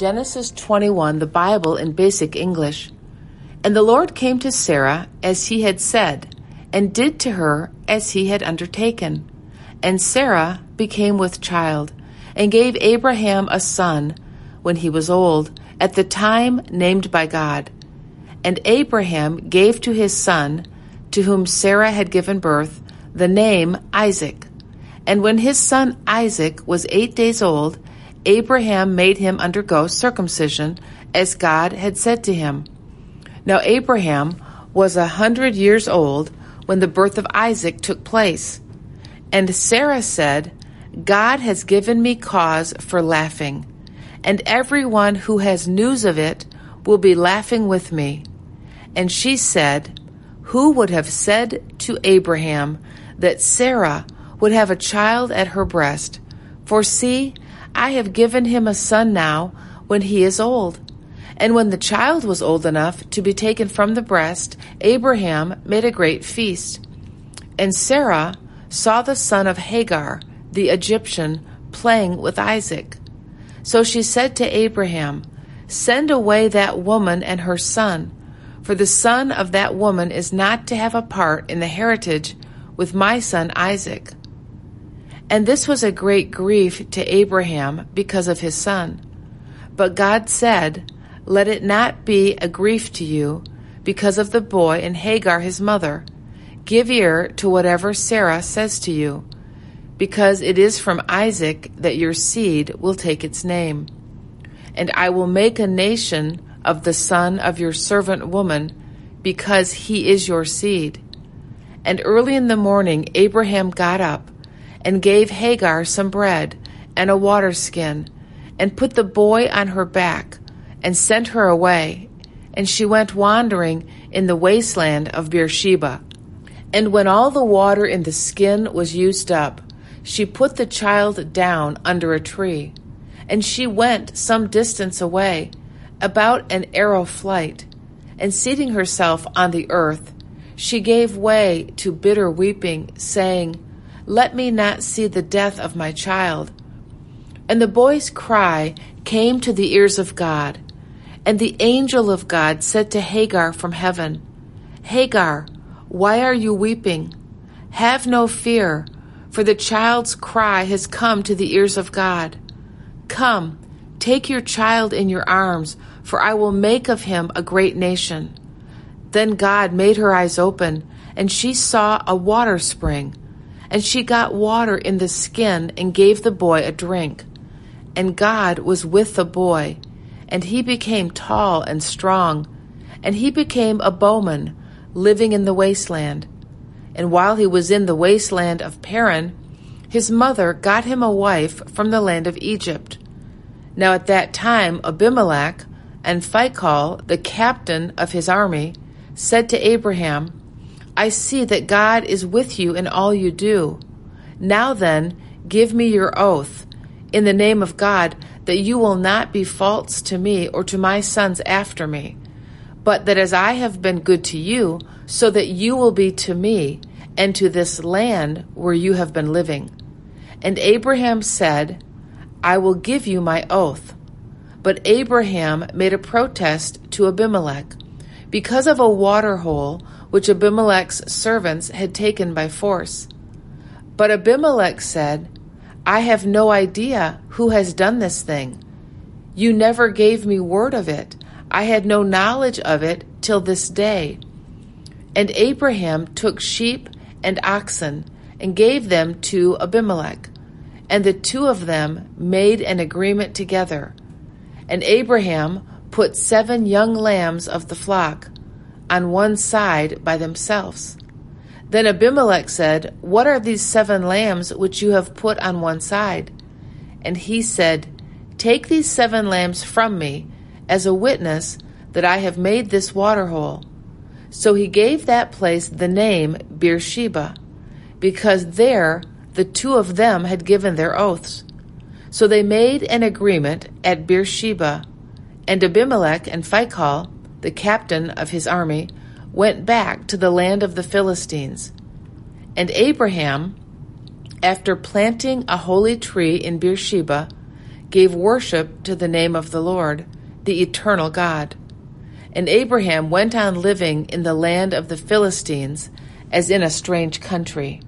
Genesis 21, the Bible in basic English. And the Lord came to Sarah as he had said, and did to her as he had undertaken. And Sarah became with child, and gave Abraham a son when he was old, at the time named by God. And Abraham gave to his son, to whom Sarah had given birth, the name Isaac. And when his son Isaac was eight days old, Abraham made him undergo circumcision, as God had said to him. Now Abraham was a hundred years old when the birth of Isaac took place. And Sarah said, God has given me cause for laughing, and everyone who has news of it will be laughing with me. And she said, Who would have said to Abraham that Sarah would have a child at her breast? For see, I have given him a son now when he is old. And when the child was old enough to be taken from the breast, Abraham made a great feast. And Sarah saw the son of Hagar, the Egyptian, playing with Isaac. So she said to Abraham, Send away that woman and her son, for the son of that woman is not to have a part in the heritage with my son Isaac. And this was a great grief to Abraham because of his son. But God said, Let it not be a grief to you because of the boy and Hagar his mother. Give ear to whatever Sarah says to you, because it is from Isaac that your seed will take its name. And I will make a nation of the son of your servant woman, because he is your seed. And early in the morning Abraham got up and gave Hagar some bread and a water skin, and put the boy on her back, and sent her away. And she went wandering in the wasteland of Beersheba. And when all the water in the skin was used up, she put the child down under a tree. And she went some distance away, about an arrow flight, and seating herself on the earth, she gave way to bitter weeping, saying, let me not see the death of my child. And the boy's cry came to the ears of God. And the angel of God said to Hagar from heaven, Hagar, why are you weeping? Have no fear, for the child's cry has come to the ears of God. Come, take your child in your arms, for I will make of him a great nation. Then God made her eyes open, and she saw a water spring and she got water in the skin and gave the boy a drink. And God was with the boy, and he became tall and strong, and he became a bowman, living in the wasteland. And while he was in the wasteland of Paran, his mother got him a wife from the land of Egypt. Now at that time Abimelech and Phicol, the captain of his army, said to Abraham, I see that God is with you in all you do. Now then, give me your oath, in the name of God, that you will not be false to me or to my sons after me, but that as I have been good to you, so that you will be to me and to this land where you have been living. And Abraham said, I will give you my oath. But Abraham made a protest to Abimelech because of a water hole which Abimelech's servants had taken by force. But Abimelech said, I have no idea who has done this thing. You never gave me word of it. I had no knowledge of it till this day. And Abraham took sheep and oxen and gave them to Abimelech. And the two of them made an agreement together. And Abraham put seven young lambs of the flock on one side by themselves. Then Abimelech said, What are these seven lambs which you have put on one side? And he said, Take these seven lambs from me as a witness that I have made this water hole. So he gave that place the name Beersheba, because there the two of them had given their oaths. So they made an agreement at Beersheba, and Abimelech and Phicol the captain of his army, went back to the land of the Philistines. And Abraham, after planting a holy tree in Beersheba, gave worship to the name of the Lord, the eternal God. And Abraham went on living in the land of the Philistines as in a strange country.